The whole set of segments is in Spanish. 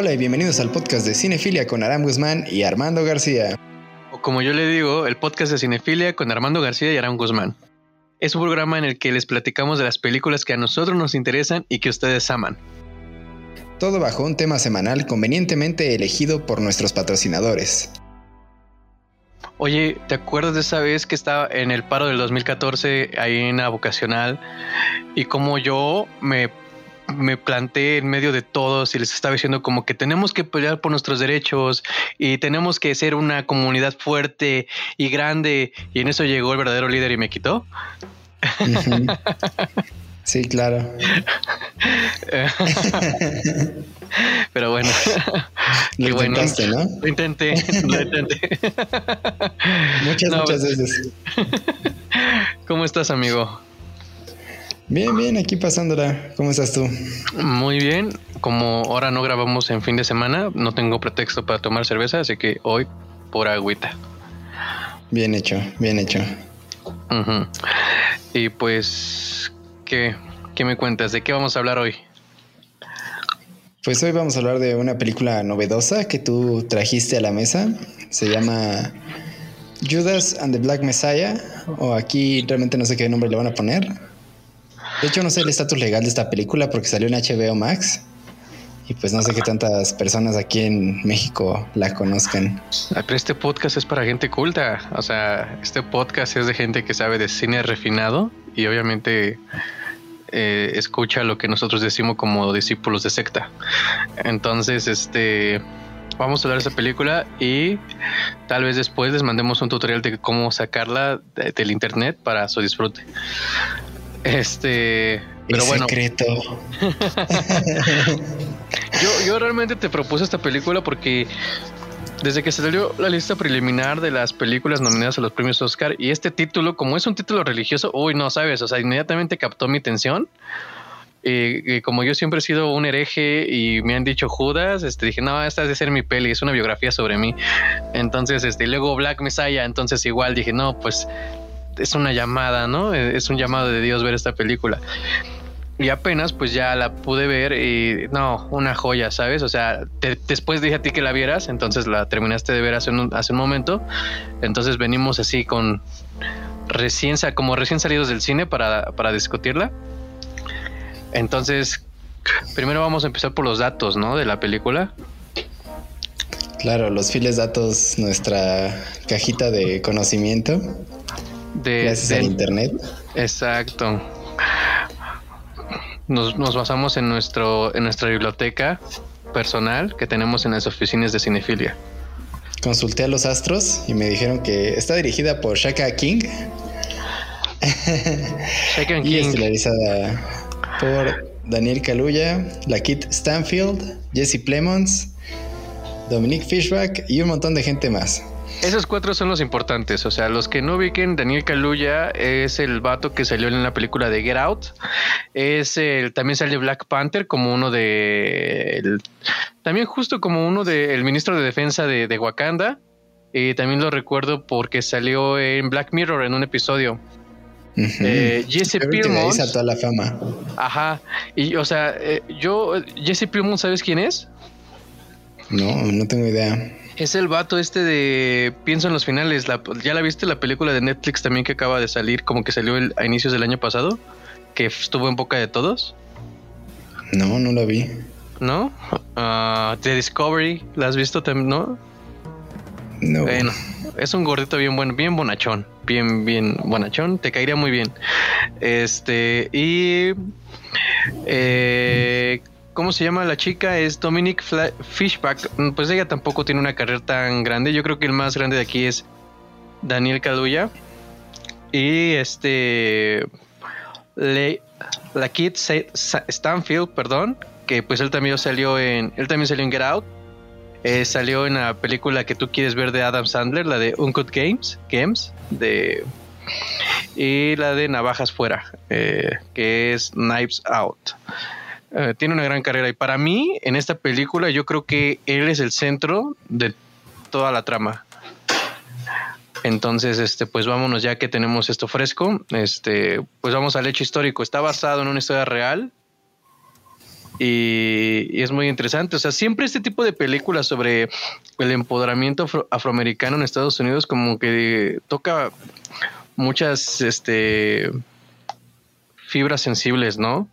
Hola y bienvenidos al podcast de Cinefilia con Aram Guzmán y Armando García. O como yo le digo, el podcast de Cinefilia con Armando García y Aram Guzmán. Es un programa en el que les platicamos de las películas que a nosotros nos interesan y que ustedes aman. Todo bajo un tema semanal convenientemente elegido por nuestros patrocinadores. Oye, ¿te acuerdas de esa vez que estaba en el paro del 2014 ahí en la vocacional y como yo me me planté en medio de todos y les estaba diciendo como que tenemos que pelear por nuestros derechos y tenemos que ser una comunidad fuerte y grande. Y en eso llegó el verdadero líder y me quitó. Sí, claro. Pero bueno, lo bueno. ¿no? Lo intenté, lo intenté. Muchas, muchas veces. ¿Cómo estás, amigo? Bien, bien, aquí pasándola. ¿Cómo estás tú? Muy bien. Como ahora no grabamos en fin de semana, no tengo pretexto para tomar cerveza, así que hoy por agüita. Bien hecho, bien hecho. Y pues, ¿qué, ¿qué me cuentas? ¿De qué vamos a hablar hoy? Pues hoy vamos a hablar de una película novedosa que tú trajiste a la mesa. Se llama Judas and the Black Messiah, o aquí realmente no sé qué nombre le van a poner. De hecho, no sé el estatus legal de esta película porque salió en HBO Max. Y pues no sé qué tantas personas aquí en México la conozcan. Pero este podcast es para gente culta. O sea, este podcast es de gente que sabe de cine refinado y obviamente eh, escucha lo que nosotros decimos como discípulos de secta. Entonces, este vamos a hablar de esa película y tal vez después les mandemos un tutorial de cómo sacarla del internet para su disfrute. Este, pero bueno. Secreto. yo, yo realmente te propuse esta película porque desde que se salió la lista preliminar de las películas nominadas a los premios Oscar y este título, como es un título religioso, uy, no sabes, o sea, inmediatamente captó mi atención. Y, como yo siempre he sido un hereje y me han dicho Judas, este, dije, no, esta es de ser mi peli, es una biografía sobre mí. Entonces, este, luego Black Messiah, entonces igual dije, no, pues es una llamada, ¿no? Eh, es un llamado de Dios ver esta película. Y apenas pues ya la pude ver y no, una joya, ¿sabes? O sea, después dije a ti que la vieras, entonces la terminaste de ver hace un, hace un momento. Entonces venimos así con recién, como recién salidos del cine para, para discutirla. Entonces, primero vamos a empezar por los datos, ¿no? De la película. Claro, los files datos, nuestra cajita de conocimiento de, Gracias internet. Exacto. Nos, basamos en nuestro en nuestra biblioteca personal que tenemos en las oficinas de cinefilia. Consulté a los astros y me dijeron que está dirigida por Shaka King. Shaka y estelarizada por Daniel Kaluuya, Lakit Stanfield, Jesse Plemons, Dominic Fishback y un montón de gente más. Esos cuatro son los importantes. O sea, los que no ubiquen, Daniel Kaluuya es el vato que salió en la película de Get Out. Es el, también sale Black Panther como uno de. también justo como uno del ministro de defensa de, Wakanda. Y también lo recuerdo porque salió en Black Mirror en un episodio. Eh, Jesse toda la fama. Ajá. Y o sea, eh, yo, Jesse Plemons, ¿sabes quién es? No, no tengo idea. Es el vato este de Pienso en los finales. ¿Ya la viste la película de Netflix también que acaba de salir, como que salió a inicios del año pasado? Que estuvo en boca de todos. No, no la vi. ¿No? Uh, The Discovery, ¿la has visto también? ¿No? No. Bueno, es un gordito bien bueno, bien bonachón. Bien, bien bonachón. Te caería muy bien. Este, y. Eh, ¿Cómo se llama la chica? Es Dominic Fishback. Mm, pues ella tampoco tiene una carrera tan grande. Yo creo que el más grande de aquí es Daniel Kaluuya. Y este. la Kid Stanfield, perdón. Que pues él también salió en. Él también salió en Get Out. Eh, salió en la película que tú quieres ver de Adam Sandler, la de Uncut Games. Games. De. Y la de Navajas Fuera. Eh, que es Knives Out. Eh, tiene una gran carrera y para mí en esta película yo creo que él es el centro de toda la trama. Entonces, este, pues vámonos ya que tenemos esto fresco. Este, pues vamos al hecho histórico. Está basado en una historia real. y, es muy interesante. O sea, siempre este tipo de películas sobre el empoderamiento afroamericano en Estados Unidos como que toca muchas este, fibras sensibles, ¿no?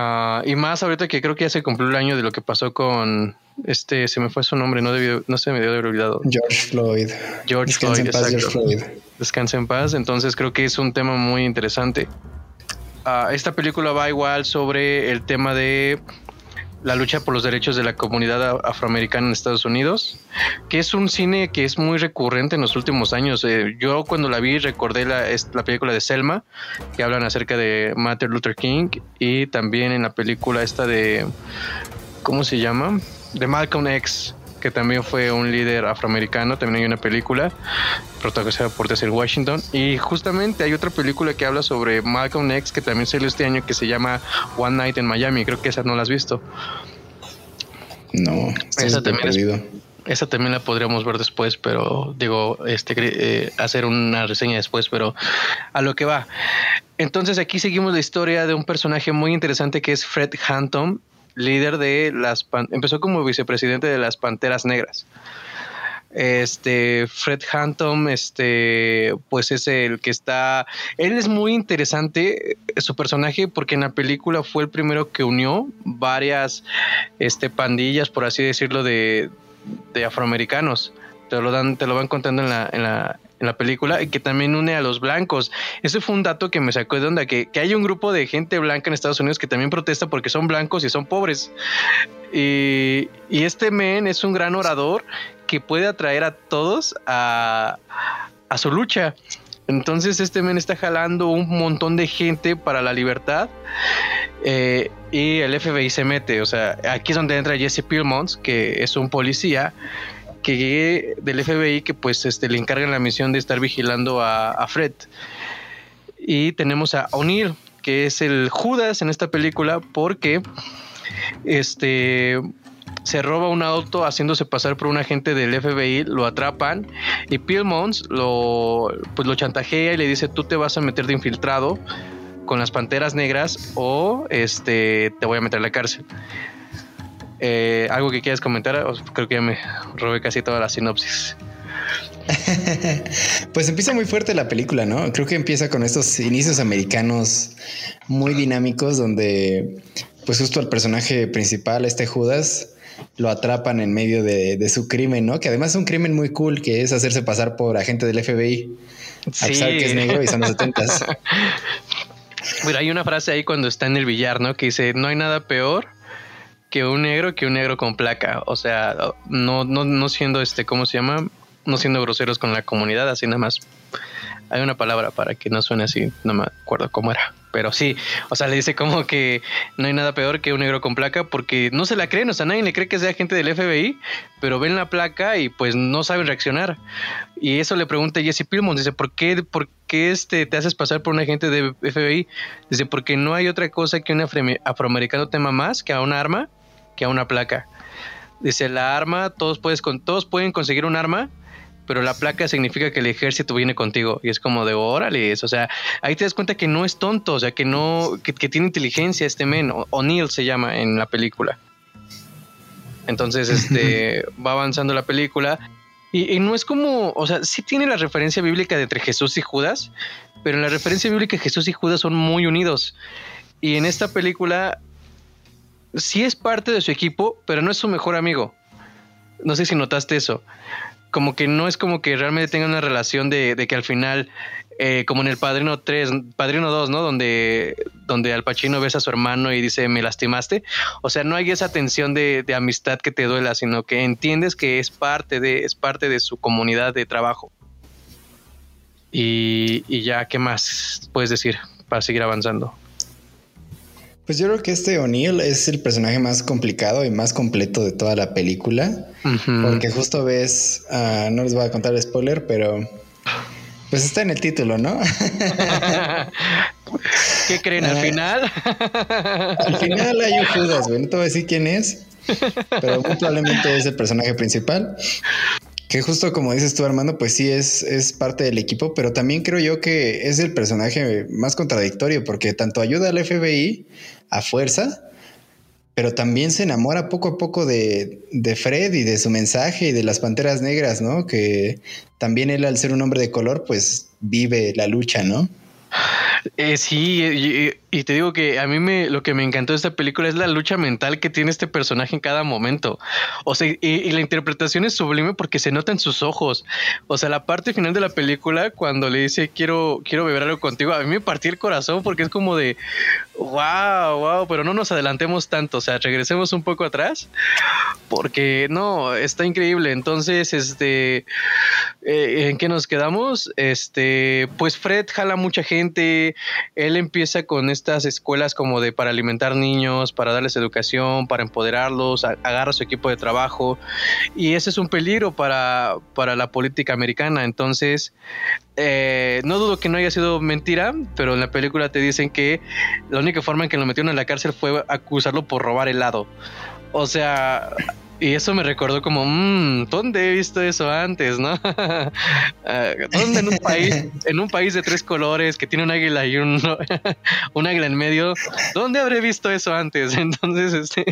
Ah, y más ahorita que creo que ya se cumplió el año de lo que pasó con este, se me fue su nombre, no debió, no se me dio de haber olvidado. George Floyd. George Floyd, en paz, George Floyd. Descansa en paz. Entonces creo que es un tema muy interesante. Ah, esta película va igual sobre el tema de la lucha por los derechos de la comunidad afroamericana en Estados Unidos, que es un cine que es muy recurrente en los últimos años. Eh, yo cuando la vi recordé la, la, película de Selma, que hablan acerca de Martin Luther King, y también en la película esta de, ¿cómo se llama? De Malcolm X, que también fue un líder afroamericano, también hay una película protagonizada por Denzel Washington y justamente hay otra película que habla sobre Malcolm X que también salió este año que se llama One Night in Miami, creo que esa no la has visto. No, esa también esa también la podríamos ver después, pero digo, este eh, hacer una reseña después, pero a lo que va. Entonces aquí seguimos la historia de un personaje muy interesante que es Fred Hampton, líder de las... Empezó como vicepresidente de las Panteras Negras. Este Fred Hampton, este, pues es el que está. Él es muy interesante eh, su personaje porque en la película fue el primero que unió varias, este, pandillas, por así decirlo, de, de afroamericanos. Te lo dan, te lo van contando en la, en la película y que también une a los blancos. Ese fue un dato que me sacó de onda, que, hay un grupo de gente blanca en Estados Unidos que también protesta porque son blancos y son pobres. Y, este men es un gran orador que puede atraer a todos a, su lucha. Entonces este men está jalando un montón de gente para la libertad eh, y el FBI se mete. O sea, aquí es donde entra Jesse Pillmons, que es un policía que del FBI que pues este, le encargan la misión de estar vigilando a, Fred. Y tenemos a O'Neill, que es el Judas en esta película, porque este se roba un auto haciéndose pasar por un agente del FBI, lo atrapan y Pillmons lo, pues lo chantajea y le dice tú te vas a meter de infiltrado con las panteras negras o este te voy a meter a la cárcel. Eh, ¿Algo que quieras comentar? Creo que ya me robé casi toda la sinopsis. pues empieza muy fuerte la película, ¿no? Creo que empieza con estos inicios americanos muy dinámicos donde pues justo al personaje principal, este Judas, lo atrapan en medio de, su crimen, ¿no? Que además es un crimen muy cool, que es hacerse pasar por agente del FBI. A pesar que es negro y son los setentas. Mira, hay una frase ahí cuando está en el billar, ¿no? Que dice, no hay nada peor que un negro que un negro con placa. O sea, no, no, no siendo este, ¿cómo se llama? No siendo groseros con la comunidad, así nada más. Hay una palabra para que no suene así, no me acuerdo cómo era. Pero sí, o sea, le dice como que no hay nada peor que un negro con placa porque no se la creen, o sea, nadie le cree que sea gente del FBI, pero ven la placa y pues no saben reaccionar. Y eso le pregunta Jesse Pillmon, dice, ¿por qué, por qué este, te haces pasar por un agente de FBI? Dice, porque no hay otra cosa que un afroamericano tema más que a un arma que a una placa. Dice, la arma, todos, puedes, con, todos pueden conseguir un arma, pero la placa significa que el ejército viene contigo. Y es como de órale, o sea, ahí te das cuenta que no es tonto, o sea, que no, que, tiene inteligencia este men, O'Neill se llama en la película. Entonces, este, va avanzando la película. Y, y, no es como, o sea, sí tiene la referencia bíblica de entre Jesús y Judas, pero en la referencia bíblica Jesús y Judas son muy unidos. Y en esta película sí es parte de su equipo, pero no es su mejor amigo. No sé si notaste eso. Como que no es como que realmente tenga una relación de, que al final, eh, como en el Padrino 3, Padrino 2, ¿no? Donde, donde Al Pacino besa a su hermano y dice, me lastimaste. O sea, no hay esa tensión de, amistad que te duela, sino que entiendes que es parte de, es parte de su comunidad de trabajo. Y, y ya, ¿qué más puedes decir para seguir avanzando? Pues yo creo que este O'Neill es el personaje más complicado y más completo de toda la película. Porque justo ves, ah, no les voy a contar el spoiler, pero pues está en el título, ¿no? ¿Qué creen al ah, final? al final hay un Judas, güey. No te voy a decir quién es, pero muy probablemente es el personaje principal. Que justo como dices tú, Armando, pues sí es, es parte del equipo, pero también creo yo que es el personaje más contradictorio porque tanto ayuda al FBI a fuerza, pero también se enamora poco a poco de, de, Fred y de su mensaje y de las panteras negras, ¿no? Que también él, al ser un hombre de color, pues vive la lucha, ¿no? Eh, sí, y, te digo que a mí me lo que me encantó de esta película es la lucha mental que tiene este personaje en cada momento. O sea, y, la interpretación es sublime porque se nota en sus ojos. O sea, la parte final de la película, cuando le dice quiero, quiero beber algo contigo, a mí me partí el corazón porque es como de wow, wow, pero no nos adelantemos tanto. O sea, regresemos un poco atrás porque no, está increíble. Entonces, este, eh, ¿en qué nos quedamos? Este, pues Fred jala mucha gente. Él empieza con estas escuelas como de para alimentar niños, para darles educación, para empoderarlos, agarra su equipo de trabajo y ese es un peligro para, para la política americana. Entonces, eh, no dudo que no haya sido mentira, pero en la película te dicen que la única forma en que lo metieron en la cárcel fue acusarlo por robar helado. O sea, y eso me recordó como, mmm, ¿dónde he visto eso antes, no? Ah, ¿Dónde en un país, en un país de tres colores que tiene un águila y un, un águila en medio, ¿dónde habré visto eso antes? Entonces, este.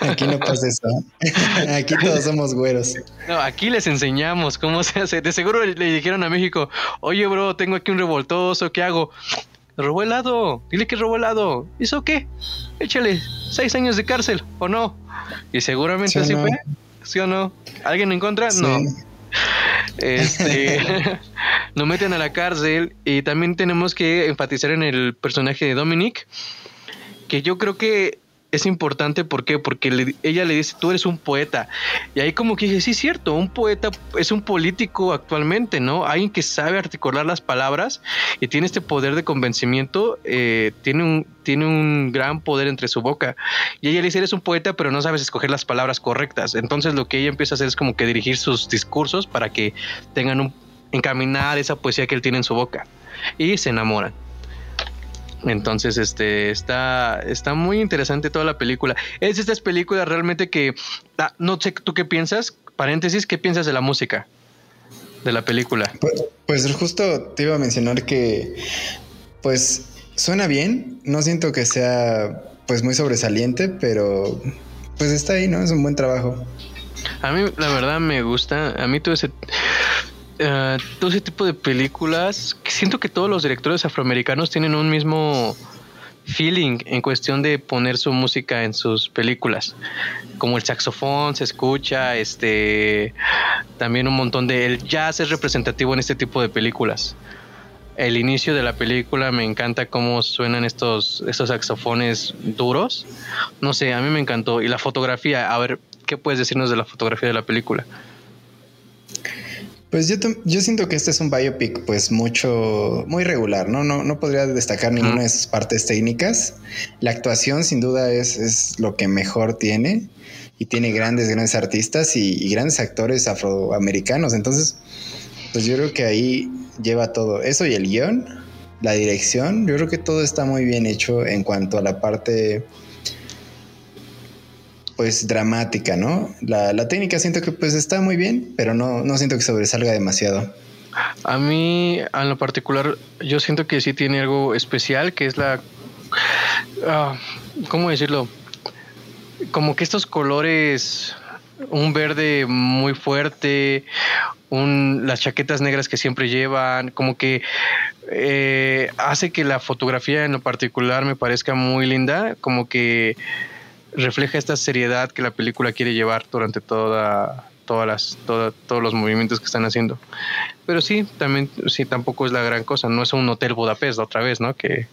Aquí no pasa eso. Aquí todos somos güeros. No, aquí les enseñamos cómo se hace. De seguro le dijeron a México, oye, bro, tengo aquí un revoltoso, ¿qué hago? Robó helado, dile que robó helado. ¿Hizo qué? Échale seis años de cárcel, ¿o no? Y seguramente así fue, ¿sí o no? ¿Alguien en contra? No. Este, nos meten a la cárcel y también tenemos que enfatizar en el personaje de Dominic, que yo creo que es importante, ¿por? Porque ella le dice, tú eres un poeta. Y ahí como que dice, sí, cierto, un poeta es un político actualmente, ¿no? Alguien que sabe articular las palabras y tiene este poder de convencimiento, eh, tiene, un, tiene un gran poder entre su boca. Y ella le dice, eres un poeta, pero no sabes escoger las palabras correctas. Entonces lo que ella empieza a hacer es como que dirigir sus discursos para que tengan un encaminar esa poesía que él tiene en su boca. Y se enamoran. Entonces, este está, está muy interesante toda la película. Es estas películas realmente que ah, no sé tú qué piensas. Paréntesis, ¿qué piensas de la música de la película? Pues, pues, justo te iba a mencionar que, pues, suena bien. No siento que sea, pues, muy sobresaliente, pero, pues, está ahí, ¿no? Es un buen trabajo. A mí, la verdad, me gusta. A mí todo ese eh, todo ese tipo de películas, siento que todos los directores afroamericanos tienen un mismo feeling en cuestión de poner su música en sus películas. Como el saxofón se escucha, este también un montón de el jazz es representativo en este tipo de películas. El inicio de la película me encanta cómo suenan estos, estos saxofones duros. No sé, a mí me encantó. Y la fotografía, a ver, ¿qué puedes decirnos de la fotografía de la película? Pues yo, yo siento que este es un biopic pues mucho, muy regular, ¿no? No, no podría destacar ninguna de sus partes técnicas. La actuación sin duda es, es lo que mejor tiene y tiene grandes, grandes artistas y, grandes actores afroamericanos. Entonces, pues yo creo que ahí lleva todo. Eso y el guion, la dirección, yo creo que todo está muy bien hecho en cuanto a la parte pues dramática, ¿no? La, la, técnica siento que pues está muy bien, pero no, no siento que sobresalga demasiado. A mí, en lo particular, yo siento que sí tiene algo especial, que es la... Ah, ¿Cómo decirlo? Como que estos colores, un verde muy fuerte, un, las chaquetas negras que siempre llevan, como que eh, hace que la fotografía en lo particular me parezca muy linda, como que refleja esta seriedad que la película quiere llevar durante toda todas las todos los movimientos que están haciendo. Pero sí también sí tampoco es la gran cosa. No es un hotel Budapest otra vez no que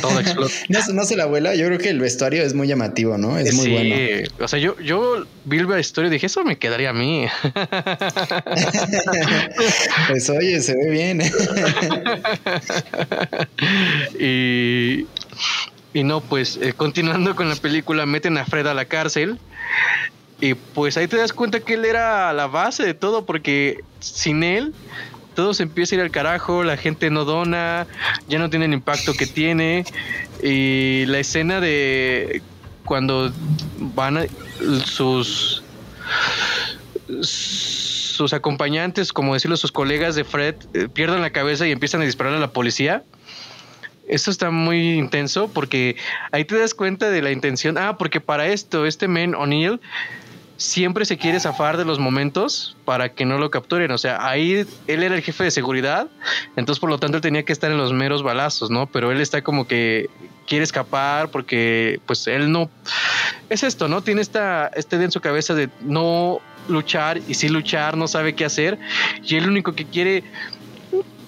todo explota. No, se la abuela yo creo que el vestuario es muy llamativo no es muy bueno. o sea yo yo vi la historia y dije eso me quedaría a mí pues oye se ve bien. Y y no, pues eh, continuando con la película, meten a Fred a la cárcel. Y pues ahí te das cuenta que él era la base de todo, porque sin él todo se empieza a ir al carajo, la gente no dona, ya no tiene el impacto que tiene. Y la escena de cuando van sus sus acompañantes, como decirlo, sus colegas de Fred, eh, pierden la cabeza y empiezan a disparar a la policía Esto está muy intenso porque ahí te das cuenta de la intención. Ah, porque para esto, este men O'Neill siempre se quiere zafar de los momentos para que no lo capturen. O sea, ahí él era el jefe de seguridad, entonces por lo tanto él tenía que estar en los meros balazos, ¿no? Pero él está como que quiere escapar porque pues él no... Es esto, ¿no? Tiene esta, este en su cabeza de no luchar y sí luchar, no sabe qué hacer y lo único que quiere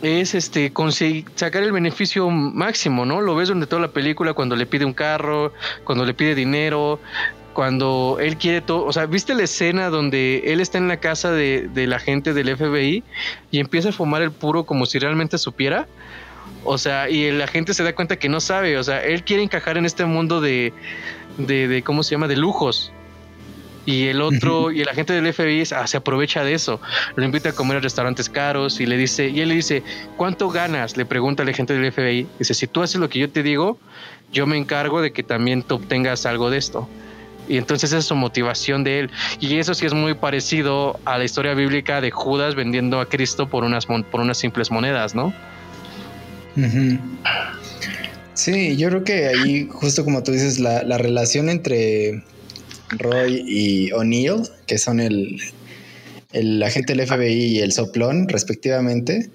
es este conseguir sacar el beneficio máximo, ¿no? Lo ves durante toda la película cuando le pide un carro, cuando le pide dinero, cuando él quiere todo, o sea, ¿viste la escena donde él está en la casa de, la gente del FBI y empieza a fumar el puro como si realmente supiera? O sea, y la gente se da cuenta que no sabe, o sea, él quiere encajar en este mundo de, de, de ¿cómo se llama? De lujos. Y el otro, y la gente del FBI ah, se aprovecha de eso. Lo invita a comer a restaurantes caros y le dice, y él le dice, ¿cuánto ganas? Le pregunta a la gente del FBI. Dice, si tú haces lo que yo te digo, yo me encargo de que también tú obtengas algo de esto. Y entonces esa es su motivación de él. Y eso sí es muy parecido a la historia bíblica de Judas vendiendo a Cristo por unas, por unas simples monedas, ¿no? Sí, yo creo que ahí, justo como tú dices, la, la relación entre Roy y O'Neill, que son el, el agente del FBI y el soplón, respectivamente,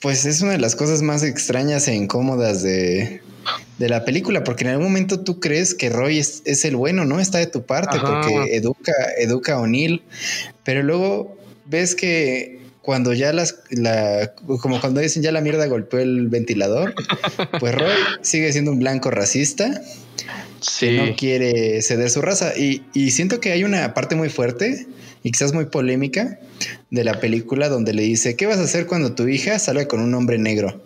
pues es una de las cosas más extrañas e incómodas de, de la película, porque en algún momento tú crees que Roy es, el bueno, ¿no? Está de tu parte porque educa, educa a O'Neill, pero luego ves que cuando ya las, la, como cuando dicen ya la mierda golpeó el ventilador, pues Roy sigue siendo un blanco racista. Que no quiere ceder su raza. Y, y siento que hay una parte muy fuerte y quizás muy polémica de la película donde le dice, ¿qué vas a hacer cuando tu hija salga con un hombre negro?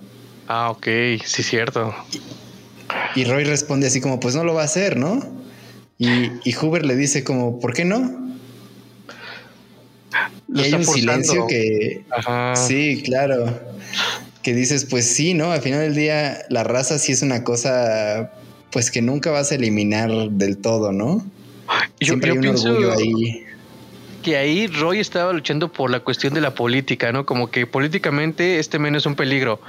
Ah, ok, sí, cierto. Y Roy responde así como, pues no lo va a hacer, ¿no? Y, y Hoover le dice como, ¿por qué no? y hay un silencio que... Sí, claro. Que dices, pues sí, ¿no? Al final del día, la raza sí es una cosa, pues que nunca vas a eliminar del todo, ¿no? Siempre hay un orgullo ahí que ahí Roy estaba luchando por la cuestión de la política, ¿no? Como que políticamente este men es un peligro.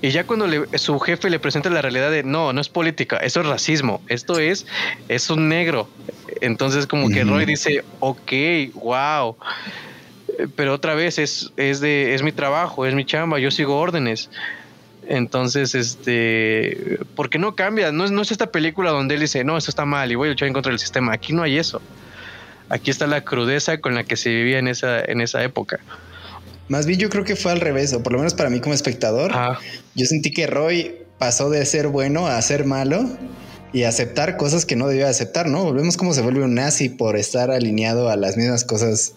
Y ya cuando su jefe le presenta la realidad de no, no es política, eso es racismo, esto es, es un negro. Entonces como que Roy dice, ok, wow. Pero otra vez es, es, de, es mi trabajo, es mi chamba, yo sigo órdenes. Entonces, este, ¿por qué no cambia? No es, no es esta película donde él dice, no, esto está mal y voy a luchar en contra del sistema. Aquí no hay eso. Aquí está la crudeza con la que se vivía en esa, en esa época. Más bien yo creo que fue al revés, o por lo menos para mí como espectador. Yo sentí que Roy pasó de ser bueno a ser malo y aceptar cosas que no debía aceptar, ¿no? Volvemos como se vuelve un nazi por estar alineado a las mismas cosas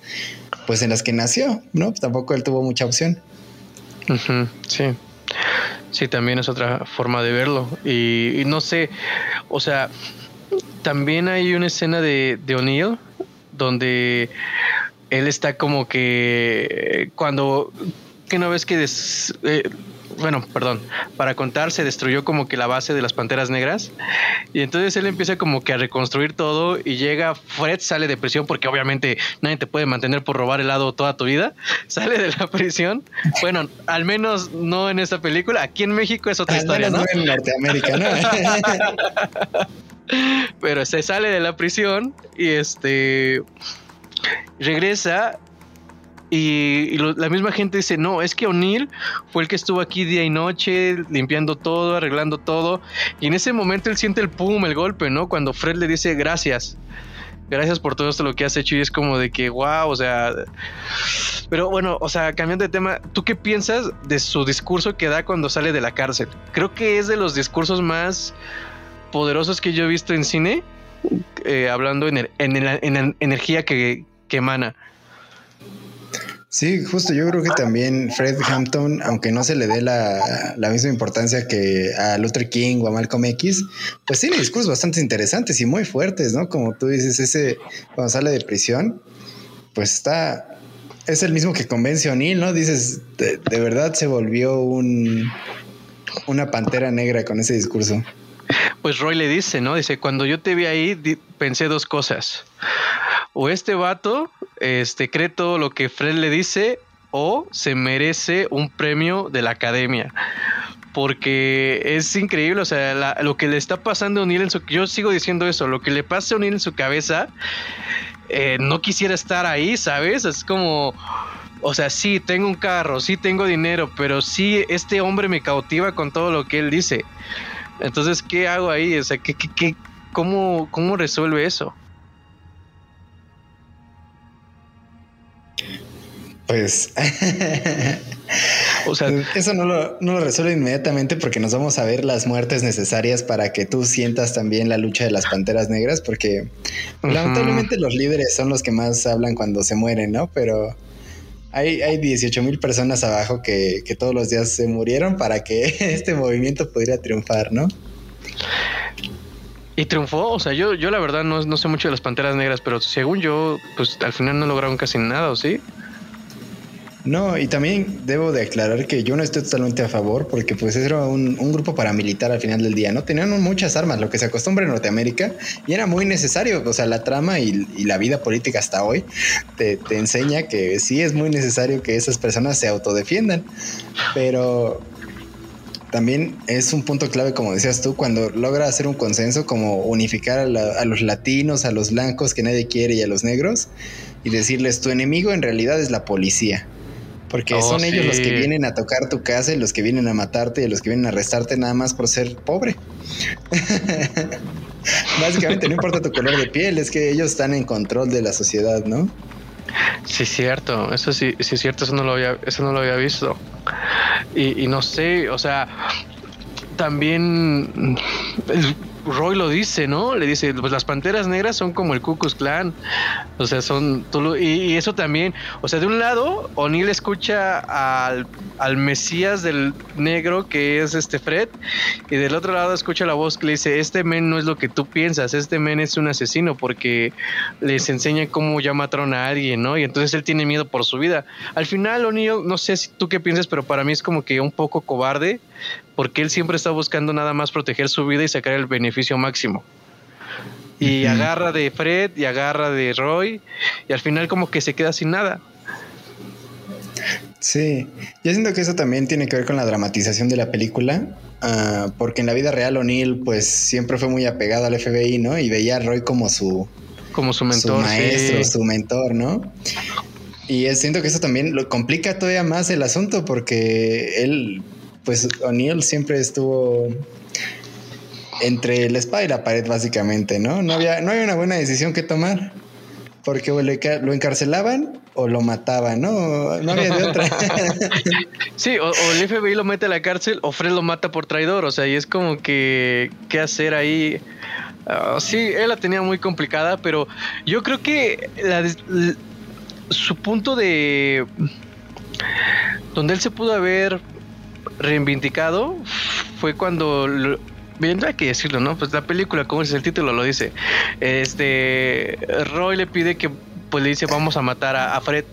pues en las que nació, ¿no? Pues tampoco él tuvo mucha opción. sí. Sí, también es otra forma de verlo. Y, no sé, o sea, también hay una escena de, O'Neill donde él está como que cuando que no ves que eh, bueno, perdón, para contar se destruyó como que la base de las Panteras Negras y entonces él empieza como que a reconstruir todo y llega, Fred sale de prisión porque obviamente nadie te puede mantener por robar helado toda tu vida, sale de la prisión, bueno, al menos no en esta película, aquí en México es otra historia, ¿no? en Norteamérica, ¿no? Pero se sale de la prisión y este regresa y, la misma gente dice, no, es que O'Neill fue el que estuvo aquí día y noche, limpiando todo, arreglando todo. Y en ese momento él siente el pum, el golpe, ¿no? Cuando Fred le dice, gracias. Gracias por todo esto lo que has hecho y es como de que, wow, o sea... Pero bueno, o sea, cambiando de tema, ¿tú qué piensas de su discurso que da cuando sale de la cárcel? Creo que es de los discursos más poderosos que yo he visto en cine, eh, hablando en, en, energía que, que emana. Sí, justo yo creo que también Fred Hampton, aunque no se le dé la, la, misma importancia que a Luther King o a Malcolm X, pues tiene discursos bastante interesantes y muy fuertes, ¿no? Como tú dices, ese cuando sale de prisión, pues está, es el mismo que convence a O'Neill, ¿no? Dices, de, de verdad se volvió un, una pantera negra con ese discurso. Pues Roy le dice, ¿no? Dice, cuando yo te vi ahí, pensé dos cosas. O este vato este, cree todo lo que Fred le dice, o se merece un premio de la academia. porque es increíble, o sea, lo que le está pasando a O'Neill en su... Yo sigo diciendo eso, lo que le pasa a O'Neill en su cabeza, eh, no quisiera estar ahí, ¿sabes? Es como... O sea, sí, tengo un carro, sí tengo dinero, pero sí, este hombre me cautiva con todo lo que él dice. Entonces, ¿qué hago ahí? O sea, ¿qué, qué, qué, cómo, ¿cómo resuelve eso? Pues o sea, eso no lo, no lo, resuelve inmediatamente porque nos vamos a ver las muertes necesarias para que tú sientas también la lucha de las panteras negras, porque lamentablemente los líderes son los que más hablan cuando se mueren, ¿no? Pero hay, hay 18 mil personas abajo que, que todos los días se murieron para que este movimiento pudiera triunfar, ¿no? Y triunfó, o sea, yo, yo la verdad no, no sé mucho de las panteras negras, pero según yo, pues al final no lograron casi nada, ¿o sí? No, y también debo de aclarar que yo no estoy totalmente a favor porque pues era un, grupo paramilitar al final del día, ¿no? Tenían muchas armas, lo que se acostumbra en Norteamérica, y era muy necesario, o sea, la trama y, la vida política hasta hoy te, te, enseña que sí es muy necesario que esas personas se autodefiendan, pero también es un punto clave, como decías tú, cuando logra hacer un consenso como unificar a, a los latinos, a los blancos que nadie quiere y a los negros, y decirles, tu enemigo en realidad es la policía porque oh, son ellos los que vienen a tocar tu casa y los que vienen a matarte y los que vienen a arrestarte nada más por ser pobre. Básicamente no importa tu color de piel, es que ellos están en control de la sociedad, ¿no? Sí, cierto, eso sí, sí es cierto, eso no lo había, eso no lo había visto. Y, y no sé, o sea, también Roy lo dice, ¿no? Le dice, pues las panteras negras son como el Ku Klan. O sea, son. Y, eso también. O sea, de un lado, O'Neill escucha al, al, Mesías del negro, que es este Fred. Y del otro lado, escucha la voz que le dice: Este men no es lo que tú piensas. Este men es un asesino porque les enseña cómo ya mataron a alguien, ¿no? Y entonces él tiene miedo por su vida. Al final, O'Neill, no sé si tú qué piensas, pero para mí es como que un poco cobarde porque él siempre está buscando nada más proteger su vida y sacar el beneficio máximo. Y agarra de Fred y agarra de Roy y al final como que se queda sin nada. Sí, yo siento que eso también tiene que ver con la dramatización de la película, ah, porque en la vida real O'Neill pues siempre fue muy apegado al FBI, ¿no? Y veía a Roy como su... Como su mentor. Su maestro, su mentor, ¿no? Y siento que eso también lo complica todavía más el asunto porque él pues O'Neill siempre estuvo entre la espada y la pared, básicamente, ¿no? No había, no había una buena decisión que tomar. Porque lo encarcelaban o lo mataban, ¿no? No había de otra. sí, o, el FBI lo mete a la cárcel o Fred lo mata por traidor. O sea, y es como que, ¿qué hacer ahí? Ah, sí, él la tenía muy complicada, pero yo creo que su punto de... Donde él se pudo haber reivindicado fue cuando bien hay que decirlo, ¿no? Pues la película, como es el título, lo dice. Este Roy le pide que pues le dice vamos a matar a, Fred.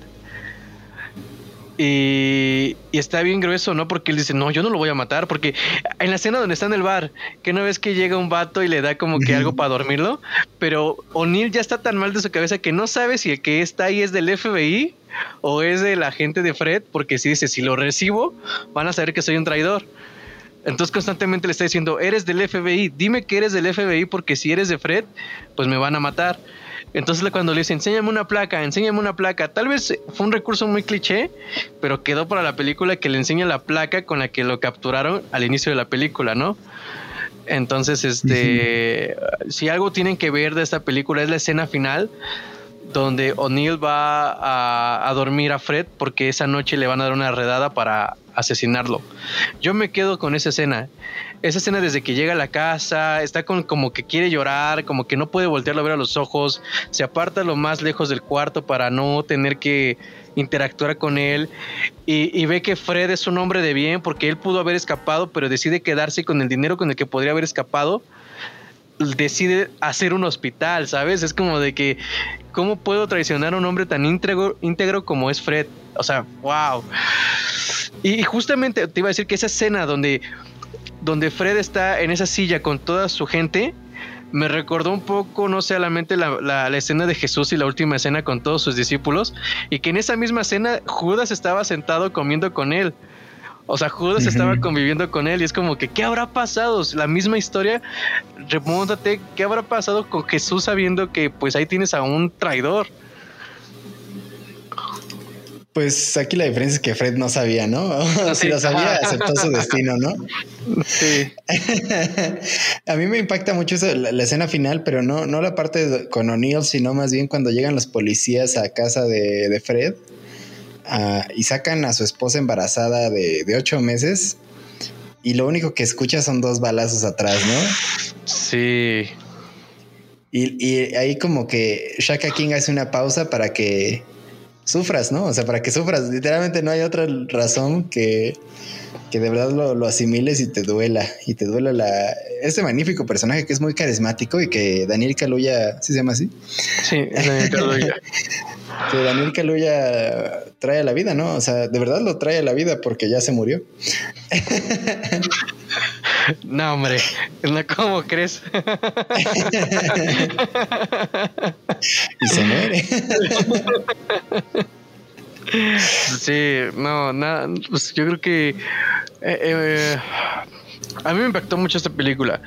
Y, está bien grueso, ¿no? Porque él dice, no, yo no lo voy a matar. Porque en la escena donde está en el bar, que no ves que llega un vato y le da como que algo para dormirlo, pero O'Neill ya está tan mal de su cabeza que no sabe si el que está ahí es del FBI o es de la gente de Fred, porque si dice, si lo recibo, van a saber que soy un traidor. Entonces constantemente le está diciendo, eres del FBI, dime que eres del FBI porque si eres de Fred, pues me van a matar. Entonces cuando le dice, enséñame una placa, enséñame una placa, tal vez fue un recurso muy cliché, pero quedó para la película que le enseña la placa con la que lo capturaron al inicio de la película, ¿no? Entonces, este, si algo tienen que ver de esta película es la escena final donde O'Neill va a, dormir a Fred porque esa noche le van a dar una redada para asesinarlo. Yo me quedo con esa escena. Esa escena desde que llega a la casa, está con, como que quiere llorar, como que no puede voltearlo a ver a los ojos, se aparta lo más lejos del cuarto para no tener que interactuar con él y, y, ve que Fred es un hombre de bien porque él pudo haber escapado, pero decide quedarse con el dinero con el que podría haber escapado decide hacer un hospital, ¿sabes? Es como de que, ¿cómo puedo traicionar a un hombre tan íntegro, como es Fred? O sea, wow. Y justamente te iba a decir que esa escena donde, donde Fred está en esa silla con toda su gente, me recordó un poco, no sé, a la mente la, la, escena de Jesús y la última escena con todos sus discípulos, y que en esa misma escena Judas estaba sentado comiendo con él. O sea, Judas estaba conviviendo con él y es como que, ¿qué habrá pasado? La misma historia, remóntate, ¿qué habrá pasado con Jesús sabiendo que pues ahí tienes a un traidor? Pues aquí la diferencia es que Fred no sabía, ¿no? si lo sabía, aceptó su destino, ¿no? Sí. a mí me impacta mucho la, escena final, pero no, no la parte con O'Neill, sino más bien cuando llegan los policías a casa de, Fred y sacan a su esposa embarazada de, ocho meses y lo único que escucha son dos balazos atrás, ¿no? Sí. Y, y ahí como que Shaka King hace una pausa para que sufras, ¿no? O sea, para que sufras. Literalmente no hay otra razón que, que de verdad lo, asimiles y te duela. Y te duela la, este magnífico personaje que es muy carismático y que Daniel Kaluuya, ¿sí se llama así? Sí, Daniel Kaluuya. que Daniel Kaluuya trae a la vida, ¿no? O sea, de verdad lo trae a la vida porque ya se murió. No, hombre, ¿cómo crees? y se muere. Sí, no, nada, pues yo creo que eh, eh, a mí me impactó mucho esta película.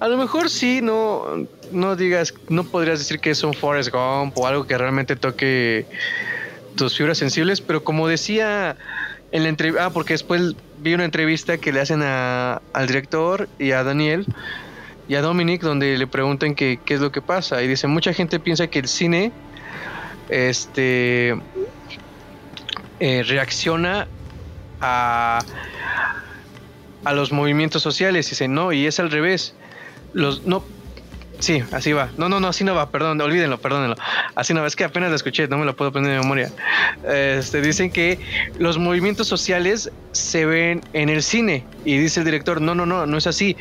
A lo mejor sí, no, no digas, no podrías decir que es un Forrest Gump o algo que realmente toque tus fibras sensibles, pero como decía en la entrevista, ah, porque después vi una entrevista que le hacen a, al director y a Daniel y a Dominic donde le preguntan qué es lo que pasa y dice mucha gente piensa que el cine este eh, reacciona a a los movimientos sociales y dice no y es al revés los no Sí, así va. No, no, no, así no va, perdón, olvídenlo, perdónenlo. Así no va, es que apenas lo escuché, no me lo puedo poner de memoria. Este, dicen que los movimientos sociales se ven en el cine y dice el director, no, no, no, no es así.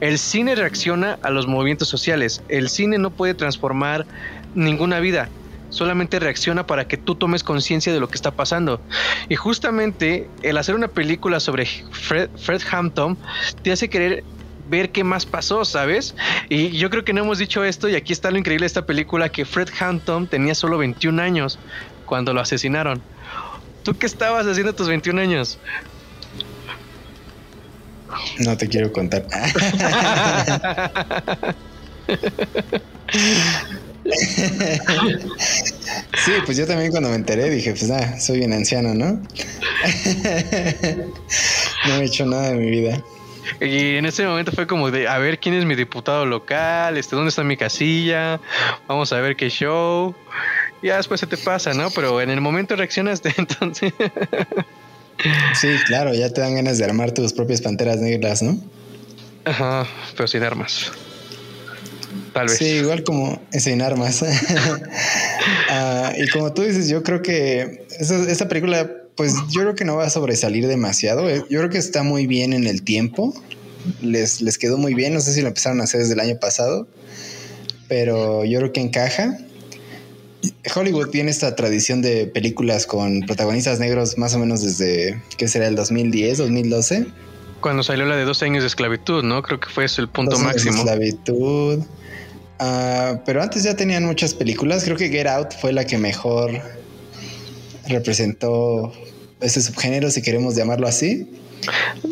El cine reacciona a los movimientos sociales. El cine no puede transformar ninguna vida solamente reacciona para que tú tomes conciencia de lo que está pasando. Y justamente el hacer una película sobre Fred, Fred Hampton te hace querer ver qué más pasó, ¿sabes? Y yo creo que no hemos dicho esto y aquí está lo increíble de esta película que Fred Hampton tenía solo 21 años cuando lo asesinaron. ¿Tú qué estabas haciendo a tus 21 años? No te quiero contar. sí, pues yo también cuando me enteré dije, pues nada, soy bien anciano, ¿no? no he hecho nada de mi vida. Y en ese momento fue como de, a ver quién es mi diputado local, este, dónde está mi casilla, vamos a ver qué show. Y ya después se te pasa, ¿no? Pero en el momento reaccionaste, entonces. sí, claro, ya te dan ganas de armar tus propias panteras negras, ¿no? Ajá, pero sin armas. Tal vez. Sí, igual como sin armas. Ah, y como tú dices, yo creo que esta película pues yo creo que no va a sobresalir demasiado. Eh, yo creo que está muy bien en el tiempo. Les, les quedó muy bien. No sé si lo empezaron a hacer desde el año pasado, pero yo creo que encaja. Hollywood tiene esta tradición de películas con protagonistas negros más o menos desde, ¿qué será? El 2010, 2012. Cuando salió la de 12 años de esclavitud, ¿no? Creo que fue ese el punto máximo. De esclavitud. Ah, pero antes ya tenían muchas películas. Creo que Get Out fue la que mejor representó ese subgénero, si queremos llamarlo así.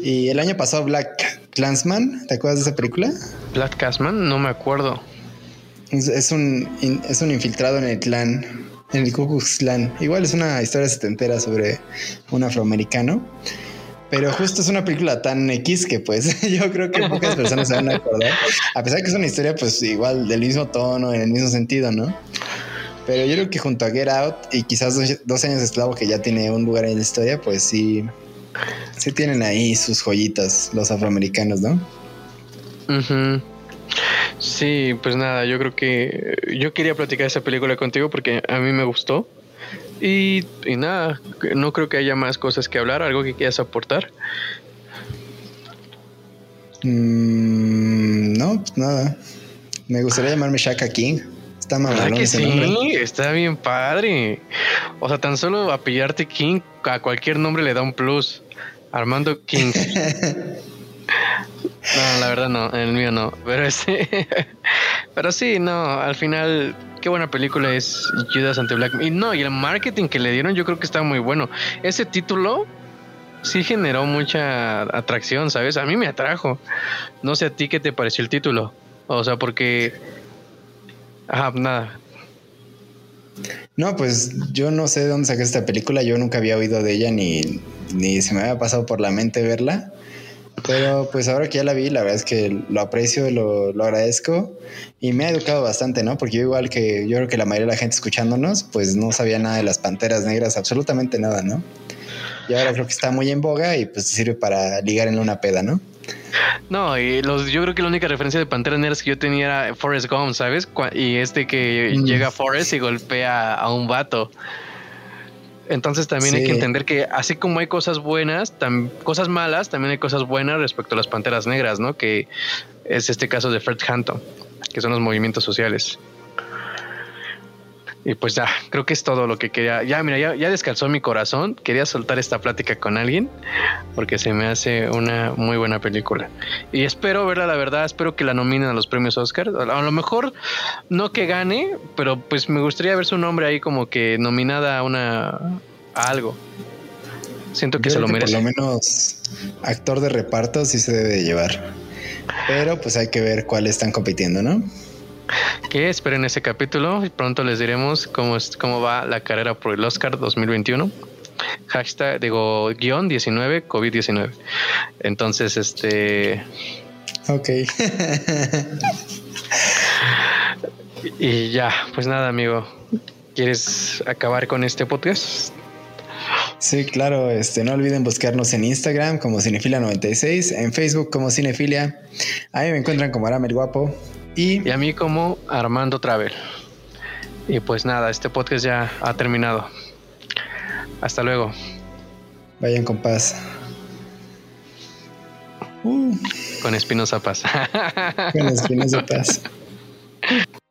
Y el año pasado Black Clansman, ¿te acuerdas de esa película? Black Clansman, no me acuerdo. Es, un, es un infiltrado en el clan, en el Ku Klux Klan. Igual es una historia setentera sobre un afroamericano. Pero justo es una película tan X que pues yo creo que pocas personas se van a acordar. A pesar de que es una historia pues igual del mismo tono, en el mismo sentido, ¿no? Pero yo creo que junto a Get Out y quizás dos, años de esclavo que ya tiene un lugar en la historia, pues sí, sí tienen ahí sus joyitas los afroamericanos, ¿no? Sí, pues nada, yo creo que yo quería platicar esa película contigo porque a mí me gustó. Y, y nada, no creo que haya más cosas que hablar, algo que quieras aportar. Mm, no, pues nada. Me gustaría llamarme Shaka King. Está mamalón que sí, está bien padre. O sea, tan solo apellarte King a cualquier nombre le da un plus. Armando King. no, la verdad no, el mío no. Pero este, pero sí, no, al final, qué buena película es Judas ante Black. Y no, y el marketing que le dieron, yo creo que está muy bueno. Ese título sí generó mucha atracción, ¿sabes? A mí me atrajo. No sé a ti qué te pareció el título. O sea, porque... Ajá, nada. No, pues yo no sé de dónde saqué esta película. Yo nunca había oído de ella ni, ni se me había pasado por la mente verla. Pero pues ahora que ya la vi, la verdad es que lo aprecio, lo, lo, agradezco y me ha educado bastante, ¿no? Porque yo igual que yo creo que la mayoría de la gente escuchándonos, pues no sabía nada de las panteras negras, absolutamente nada, ¿no? Y ahora creo que está muy en boga y pues sirve para ligar en una peda, ¿no? No, y los, yo creo que la única referencia de Panteras Negras que yo tenía era Forrest Gump, ¿sabes? Y este que mm. llega Forrest y golpea a un vato. Entonces también hay que entender que así como hay cosas buenas, cosas malas, también hay cosas buenas respecto a las panteras negras, ¿no? Que es este caso de Fred Hampton, que son los movimientos sociales. Y pues ya, creo que es todo lo que quería. Ya, mira, ya, ya descansó mi corazón. Quería soltar esta plática con alguien porque se me hace una muy buena película. Y espero verla, la verdad, espero que la nominen a los premios Oscar. A lo mejor no que gane, pero pues me gustaría ver su nombre ahí como que nominada a una a algo. Siento que se lo merece. Por lo menos actor de reparto sí se debe llevar. Pero pues hay que ver cuáles están compitiendo, ¿no? Que esperen ese capítulo y pronto les diremos cómo, es, cómo va la carrera por el Oscar 2021. Hashtag, digo, guion 19, COVID-19. Entonces, este... Ok. y ya, pues nada, amigo. ¿Quieres acabar con este podcast? Sí, claro, este, no olviden buscarnos en Instagram como Cinefilia96, en Facebook como Cinefilia. Ahí me encuentran como Aramel Guapo. Y, a mí como Armando Travel. Y pues nada, este podcast ya ha terminado. Hasta luego. Vayan con paz. Con Espinosa Paz. Con Espinosa Paz.